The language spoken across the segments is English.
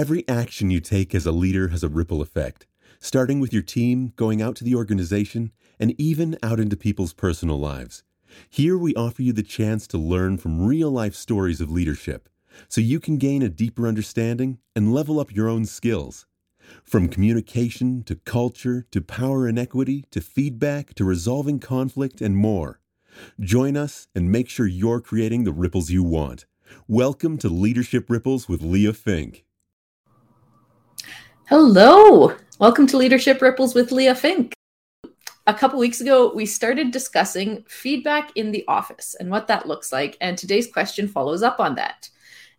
Every action you take as a leader has a ripple effect, starting with your team, going out to the organization, and even out into people's personal lives. Here we offer you the chance to learn from real life stories of leadership so you can gain a deeper understanding and level up your own skills. From communication to culture to power inequity to feedback to resolving conflict and more. Join us and make sure you're creating the ripples you want. Welcome to Leadership Ripples with Leah Fink. Hello. Welcome to Leadership Ripples with Leah Fink. A couple weeks ago, we started discussing feedback in the office and what that looks like. And today's question follows up on that.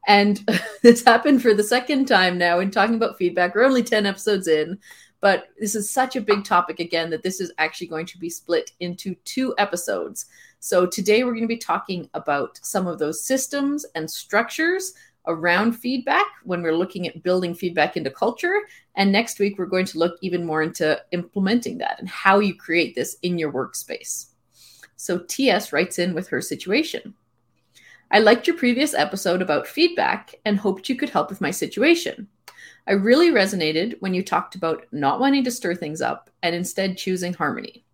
And this happened for the second time now in talking about feedback. We're only 10 episodes in, but this is such a big topic again that this is actually going to be split into two episodes. So today we're going to be talking about some of those systems and structures around feedback when we're looking at building feedback into culture. And next week, we're going to look even more into implementing that and how you create this in your workspace. So TS writes in with her situation. I liked your previous episode about feedback and hoped you could help with my situation. I really resonated when you talked about not wanting to stir things up and instead choosing harmony.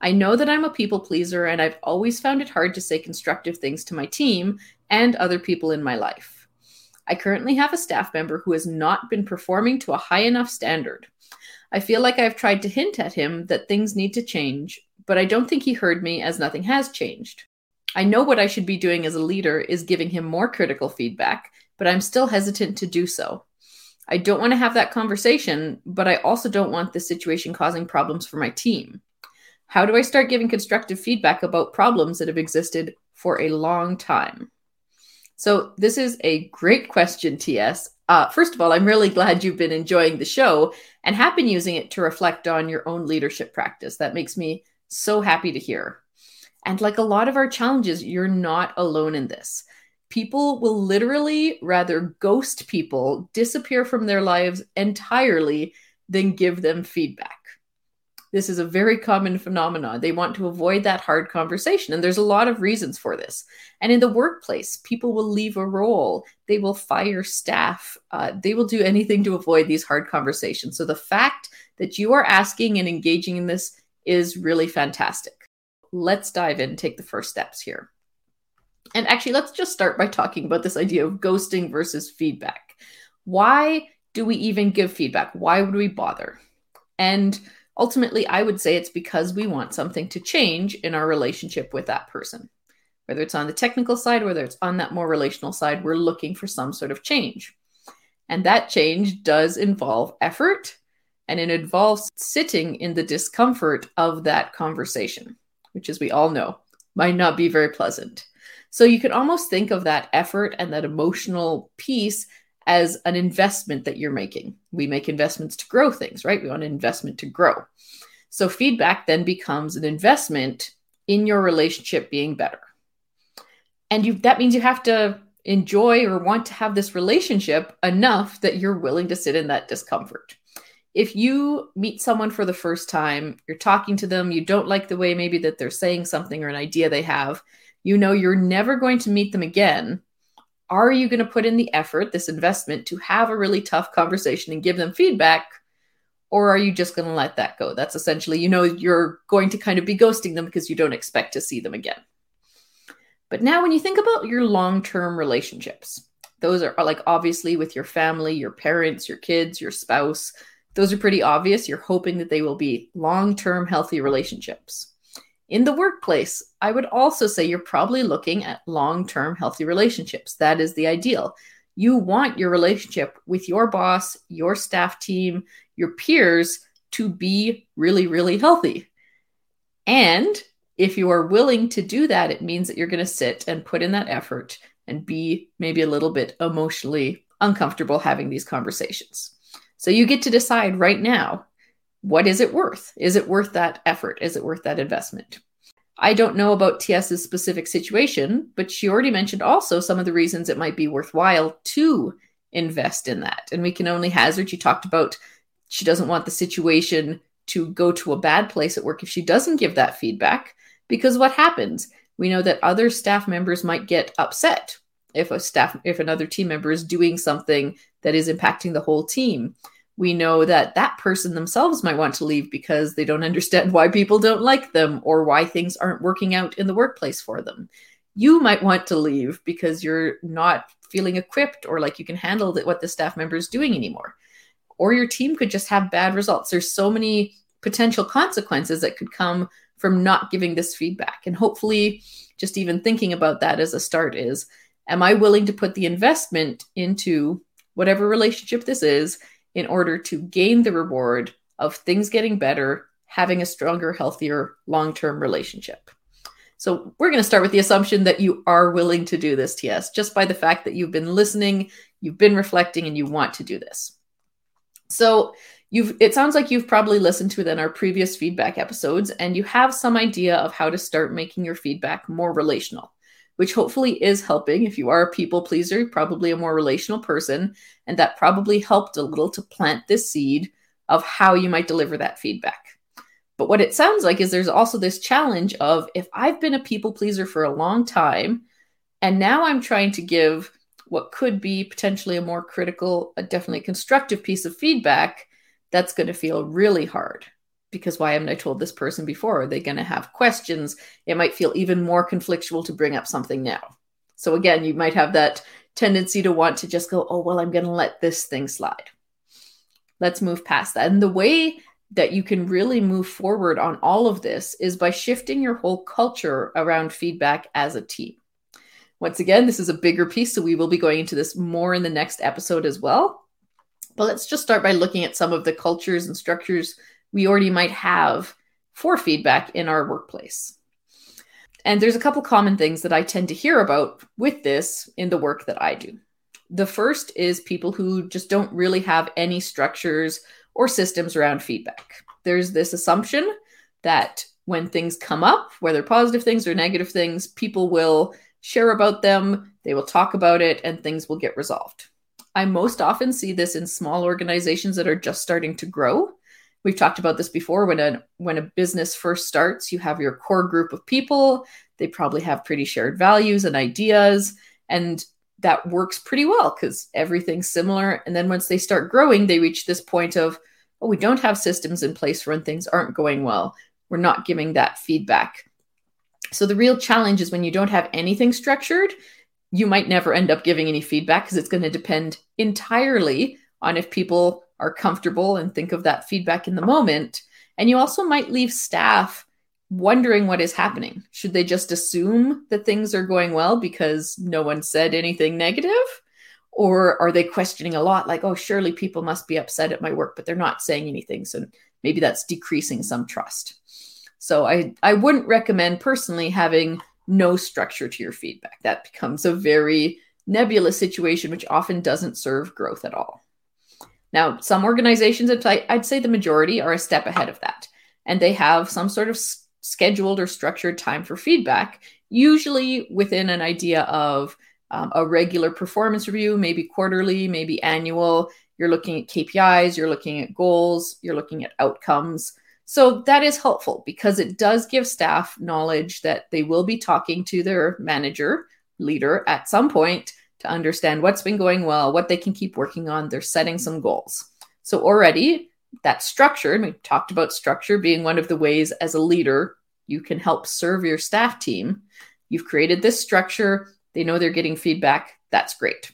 I know that I'm a people pleaser and I've always found it hard to say constructive things to my team and other people in my life. I currently have a staff member who has not been performing to a high enough standard. I feel like I've tried to hint at him that things need to change, but I don't think he heard me as nothing has changed. I know what I should be doing as a leader is giving him more critical feedback, but I'm still hesitant to do so. I don't want to have that conversation, but I also don't want this situation causing problems for my team. How do I start giving constructive feedback about problems that have existed for a long time? So, this is a great question, TS. Uh, first of all, I'm really glad you've been enjoying the show and have been using it to reflect on your own leadership practice. That makes me so happy to hear. And like a lot of our challenges, you're not alone in this. People will literally rather ghost people, disappear from their lives entirely, than give them feedback. This is a very common phenomenon. They want to avoid that hard conversation. And there's a lot of reasons for this. And in the workplace, people will leave a role, they will fire staff, uh, they will do anything to avoid these hard conversations. So the fact that you are asking and engaging in this is really fantastic let's dive in take the first steps here. And actually, let's just start by talking about this idea of ghosting versus feedback. Why do we even give feedback? Why would we bother? And ultimately, I would say it's because we want something to change in our relationship with that person. Whether it's on the technical side, whether it's on that more relational side, we're looking for some sort of change. And that change does involve effort and it involves sitting in the discomfort of that conversation which, as we all know, might not be very pleasant. So you can almost think of that effort and that emotional piece as an investment that you're making. We make investments to grow things, right? We want an investment to grow. So feedback then becomes an investment in your relationship being better. And you, that means you have to enjoy or want to have this relationship enough that you're willing to sit in that discomfort if you meet someone for the first time, you're talking to them, you don't like the way maybe that they're saying something or an idea they have, you know you're never going to meet them again. Are you going to put in the effort, this investment, to have a really tough conversation and give them feedback? Or are you just going to let that go? That's essentially, you know, you're going to kind of be ghosting them because you don't expect to see them again. But now, when you think about your long term relationships, those are like obviously with your family, your parents, your kids, your spouse, those are pretty obvious. You're hoping that they will be long term healthy relationships. In the workplace, I would also say you're probably looking at long term healthy relationships. That is the ideal. You want your relationship with your boss, your staff team, your peers to be really, really healthy. And if you are willing to do that, it means that you're going to sit and put in that effort and be maybe a little bit emotionally uncomfortable having these conversations. So you get to decide right now what is it worth? Is it worth that effort? Is it worth that investment? I don't know about TS's specific situation, but she already mentioned also some of the reasons it might be worthwhile to invest in that. And we can only hazard. She talked about she doesn't want the situation to go to a bad place at work if she doesn't give that feedback, because what happens? We know that other staff members might get upset if a staff if another team member is doing something that is impacting the whole team we know that that person themselves might want to leave because they don't understand why people don't like them or why things aren't working out in the workplace for them. You might want to leave because you're not feeling equipped or like you can handle what the staff member is doing anymore. Or your team could just have bad results. There's so many potential consequences that could come from not giving this feedback. And hopefully just even thinking about that as a start is am I willing to put the investment into whatever relationship this is in order to gain the reward of things getting better, having a stronger, healthier long term relationship? So, we're going to start with the assumption that you are willing to do this, TS, just by the fact that you've been listening, you've been reflecting, and you want to do this. So, you've it sounds like you've probably listened to then our previous feedback episodes and you have some idea of how to start making your feedback more relational which hopefully is helping. If you are a people pleaser, probably a more relational person, and that probably helped a little to plant this seed of how you might deliver that feedback. But what it sounds like is there's also this challenge of if I've been a people pleaser for a long time, and now I'm trying to give what could be potentially a more critical, a definitely constructive piece of feedback, that's going to feel really hard because why haven't I told this person before? Are they going to have questions? It might feel even more conflictual to bring up something now. So again, you might have that tendency to want to just go, oh, well, I'm going to let this thing slide. Let's move past that. And the way that you can really move forward on all of this is by shifting your whole culture around feedback as a team. Once again, this is a bigger piece, so we will be going into this more in the next episode as well. But let's just start by looking at some of the cultures and structures we already might have for feedback in our workplace. And there's a couple common things that I tend to hear about with this in the work that I do. The first is people who just don't really have any structures or systems around feedback. There's this assumption that when things come up, whether positive things or negative things, people will share about them, they will talk about it, and things will get resolved. I most often see this in small organizations that are just starting to grow we've talked about this before. When a when a business first starts you have your core group of people. They probably have pretty shared values and ideas and that works pretty well because everything's similar. And then once they start growing they reach this point of oh we don't have systems in place when things aren't going well. We're not giving that feedback. So the real challenge is when you don't have anything structured you might never end up giving any feedback because it's going to depend entirely on if people are comfortable and think of that feedback in the moment. And you also might leave staff wondering what is happening. Should they just assume that things are going well because no one said anything negative? Or are they questioning a lot, like, oh, surely people must be upset at my work, but they're not saying anything. So maybe that's decreasing some trust. So I, I wouldn't recommend personally having no structure to your feedback. That becomes a very nebulous situation, which often doesn't serve growth at all. Now, some organizations, I'd say the majority, are a step ahead of that. And they have some sort of scheduled or structured time for feedback, usually within an idea of um, a regular performance review, maybe quarterly, maybe annual. You're looking at KPIs, you're looking at goals, you're looking at outcomes. So that is helpful because it does give staff knowledge that they will be talking to their manager, leader at some point to understand what's been going well, what they can keep working on. They're setting some goals. So already that's structured. We talked about structure being one of the ways as a leader you can help serve your staff team. You've created this structure. They know they're getting feedback. That's great.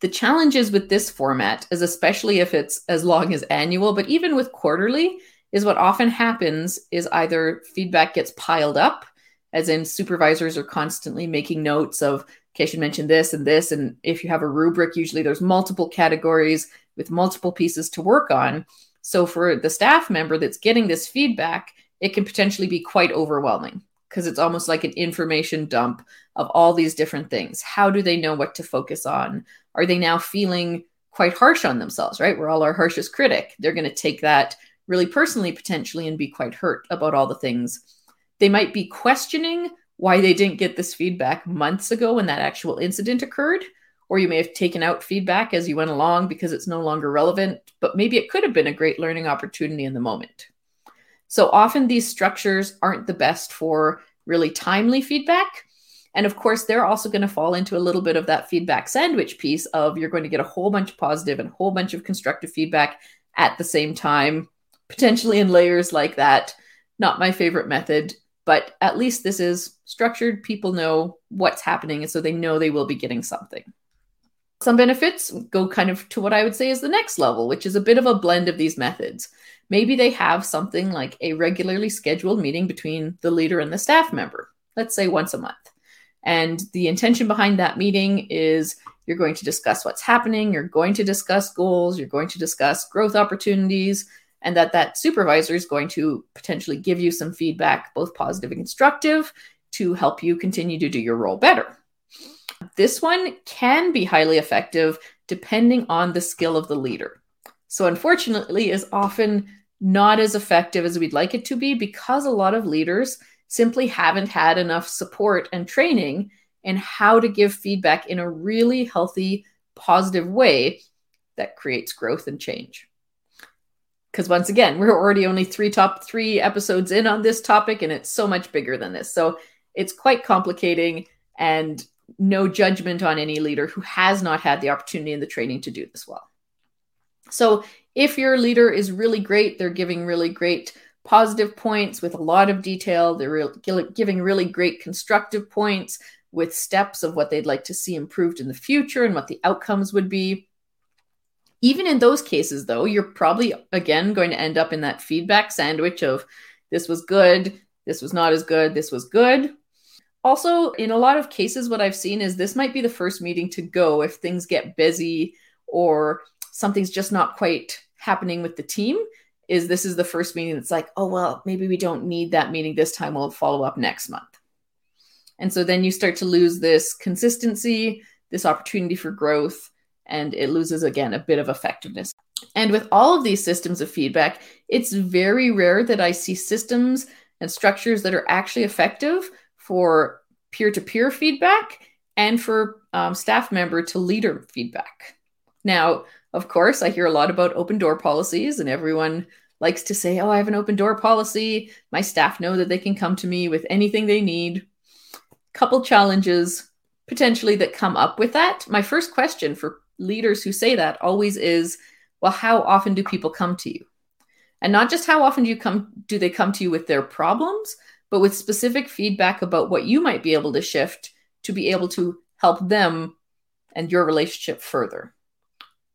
The challenges with this format is especially if it's as long as annual, but even with quarterly, is what often happens is either feedback gets piled up, as in supervisors are constantly making notes of okay, I should mention this and this. And if you have a rubric, usually there's multiple categories with multiple pieces to work on. So for the staff member that's getting this feedback, it can potentially be quite overwhelming because it's almost like an information dump of all these different things. How do they know what to focus on? Are they now feeling quite harsh on themselves, right? We're all our harshest critic. They're going to take that really personally, potentially, and be quite hurt about all the things. They might be questioning why they didn't get this feedback months ago when that actual incident occurred. Or you may have taken out feedback as you went along because it's no longer relevant, but maybe it could have been a great learning opportunity in the moment. So often these structures aren't the best for really timely feedback. And of course, they're also going to fall into a little bit of that feedback sandwich piece of you're going to get a whole bunch of positive and a whole bunch of constructive feedback at the same time, potentially in layers like that. Not my favorite method, but at least this is structured. People know what's happening, and so they know they will be getting something. Some benefits go kind of to what I would say is the next level, which is a bit of a blend of these methods. Maybe they have something like a regularly scheduled meeting between the leader and the staff member, let's say once a month. And the intention behind that meeting is you're going to discuss what's happening, you're going to discuss goals, you're going to discuss growth opportunities, and that that supervisor is going to potentially give you some feedback, both positive and constructive, to help you continue to do your role better. This one can be highly effective depending on the skill of the leader. So, unfortunately, is often not as effective as we'd like it to be because a lot of leaders simply haven't had enough support and training in how to give feedback in a really healthy, positive way that creates growth and change. Because once again, we're already only three top three episodes in on this topic, and it's so much bigger than this. So it's quite complicating and no judgment on any leader who has not had the opportunity and the training to do this well. So if your leader is really great, they're giving really great positive points with a lot of detail, they're re- giving really great constructive points with steps of what they'd like to see improved in the future and what the outcomes would be. Even in those cases, though, you're probably again going to end up in that feedback sandwich of this was good, this was not as good, this was good. Also, in a lot of cases, what I've seen is this might be the first meeting to go if things get busy or something's just not quite happening with the team. Is this is the first meeting that's like, oh, well, maybe we don't need that meeting this time. We'll follow up next month. And so then you start to lose this consistency, this opportunity for growth, and it loses again a bit of effectiveness. And with all of these systems of feedback, it's very rare that I see systems and structures that are actually effective for peer to peer feedback and for um, staff member to leader feedback. Now, of course, I hear a lot about open door policies, and everyone likes to say, Oh, I have an open door policy. My staff know that they can come to me with anything they need. Couple challenges potentially that come up with that. My first question for leaders who say that always is, Well, how often do people come to you? And not just how often do you come do they come to you with their problems, but with specific feedback about what you might be able to shift to be able to help them and your relationship further.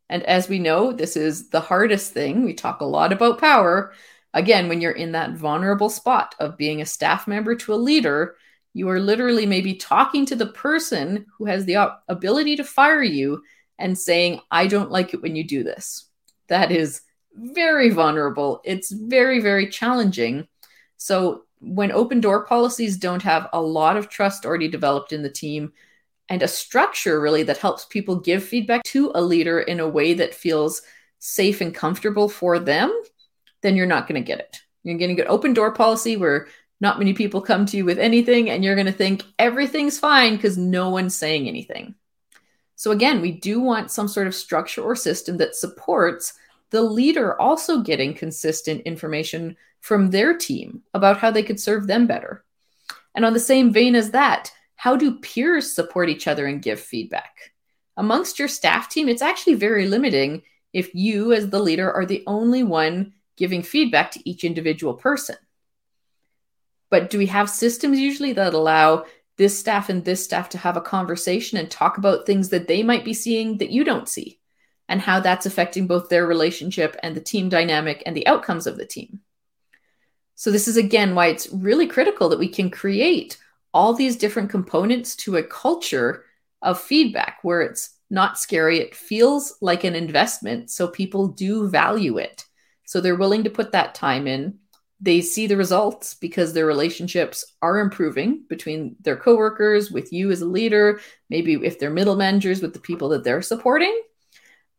And as we know, this is the hardest thing. We talk a lot about power. Again, when you're in that vulnerable spot of being a staff member to a leader, you are literally maybe talking to the person who has the ability to fire you and saying, I don't like it when you do this. That is very vulnerable. It's very, very challenging. So when open door policies don't have a lot of trust already developed in the team and a structure really that helps people give feedback to a leader in a way that feels safe and comfortable for them, then you're not going to get it. You're going to get open door policy where not many people come to you with anything and you're going to think everything's fine because no one's saying anything. So again, we do want some sort of structure or system that supports the leader also getting consistent information from their team about how they could serve them better. And on the same vein as that, how do peers support each other and give feedback? Amongst your staff team, it's actually very limiting if you, as the leader, are the only one giving feedback to each individual person. But do we have systems usually that allow this staff and this staff to have a conversation and talk about things that they might be seeing that you don't see? and how that's affecting both their relationship and the team dynamic and the outcomes of the team. So, this is again why it's really critical that we can create all these different components to a culture of feedback where it's not scary. It feels like an investment. So, people do value it. So, they're willing to put that time in. They see the results because their relationships are improving between their coworkers, with you as a leader, maybe if they're middle managers, with the people that they're supporting.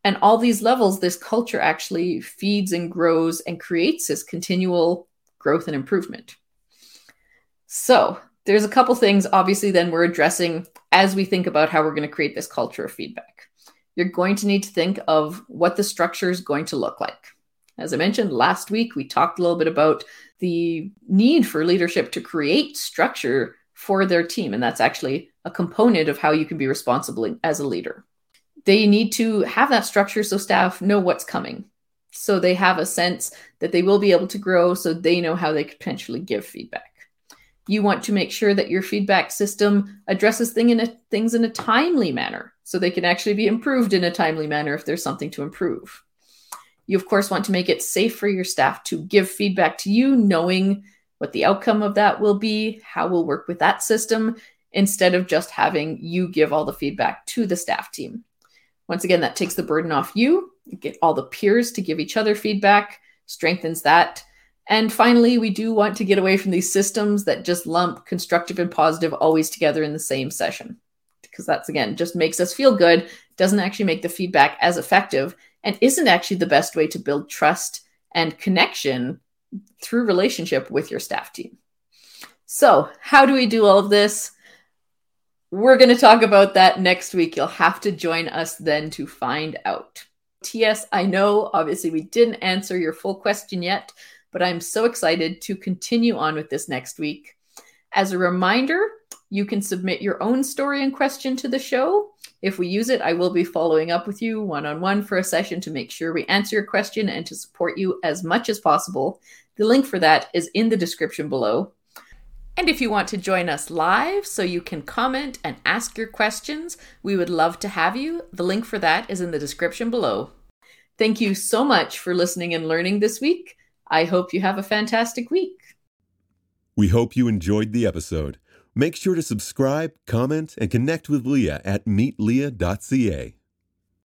And all these levels this culture actually feeds and grows and creates this continual growth and improvement. So there's a couple things obviously then we're addressing as we think about how we're going to create this culture of feedback. You're going to need to think of what the structure is going to look like as i mentioned last week we talked a little bit about the need for leadership to create structure for their team. And that's actually a component of how you can be responsible as a leader. They need to have that structure so staff know what's coming. So they have a sense that they will be able to grow so they know how they could potentially give feedback. You want to make sure that your feedback system addresses thing in a, things in a timely manner so they can actually be improved in a timely manner if there's something to improve. You, of course, want to make it safe for your staff to give feedback to you, knowing what the outcome of that will be, how we'll work with that system, instead of just having you give all the feedback to the staff team. Once again, that takes the burden off you. you get all the peers to give each other feedback, strengthens that. And finally, we do want to get away from these systems that just lump constructive and positive always together in the same session. Because that's again just makes us feel good, doesn't actually make the feedback as effective, and isn't actually the best way to build trust and connection through relationship with your staff team. So, how do we do all of this? We're going to talk about that next week. You'll have to join us then to find out. TS, I know obviously we didn't answer your full question yet, but I'm so excited to continue on with this next week. As a reminder, you can submit your own story and question to the show. If we use it, I will be following up with you one on one for a session to make sure we answer your question and to support you as much as possible. The link for that is in the description below. And if you want to join us live so you can comment and ask your questions, we would love to have you. The link for that is in the description below. Thank you so much for listening and learning this week. I hope you have a fantastic week. We hope you enjoyed the episode. Make sure to subscribe, comment, and connect with Leah at meetleah.ca.